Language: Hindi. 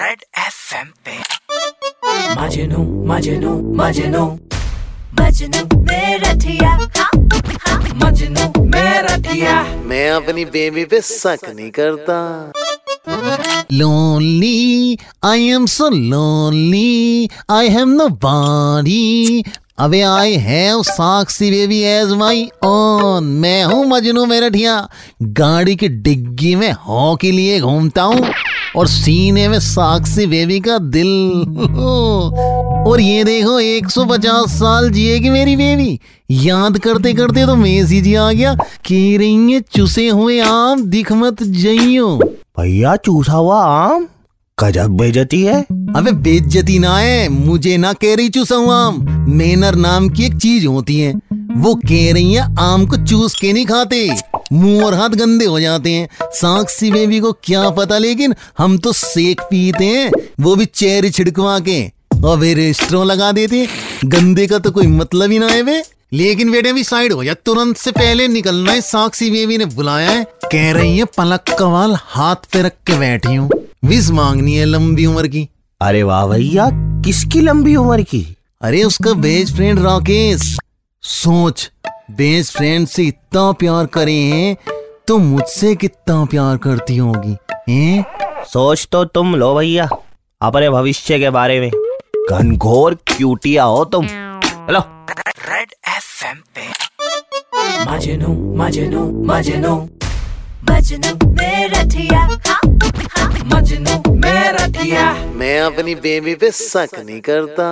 रेड एफ़ पे। मजनू मजनू मजनू। मजनू मेरा थिया हाँ, हाँ, मजनू मेरा थिया मैं अपनी बेबी पे शक नहीं करता। Lonely i am so lonely i have nobody अबे I have Sakshi baby as my own मैं हूँ मजनू मेरठिया गाड़ी की डिग्गी में हॉ के लिए घूमता हूँ। और सीने में साक्षी बेबी का दिल। और ये देखो 150 साल जिएगी मेरी बेबी। याद करते करते तो मैसेज ही आ गया कह रही है चुसे हुए आम दिख मत जइयो। भैया चूसा हुआ आम? गजब बेजती है। अबे बेजती ना है मुझे ना कह रही चूसा हुआ आम। मेनर नाम की एक चीज़ होती है वो कह रही है आम को चूस के नहीं खाते। मुँह और हाथ गंदे हो जाते हैं। साक्षी बेबी को क्या पता लेकिन हम तो सेक पीते हैं। वो भी चेहरे छिड़कवा के। और वे रेस्टोरों लगा देते गंदे का तो कोई मतलब ही ना है वे। लेकिन बेटे भी साइड हो जा तुरंत से पहले निकलना है। साक्षी बेबी ने बुलाया है। कह रही है पलक कवाल हाथ पे रख के बैठी हूँ। विज मांगनी है लंबी उम्र की। अरे वाह भैया किसकी लंबी उम्र की? अरे उसका बेस्ट फ्रेंड राकेश। सोच बेस्ट फ्रेंड से इतना प्यार करे हैं तो मुझसे कितना प्यार करती होगी हैं? सोच तो तुम लो भैया अपने भविष्य के बारे में। घनघोर क्यूटिया हो तुम। हेलो रेड एफ़ एम पे। मजनू मजनू मजनू। मजनू मेरा थिया हाँ, हाँ, मजनू मेरा थिया मैं अपनी बेबी पे शक नहीं करता।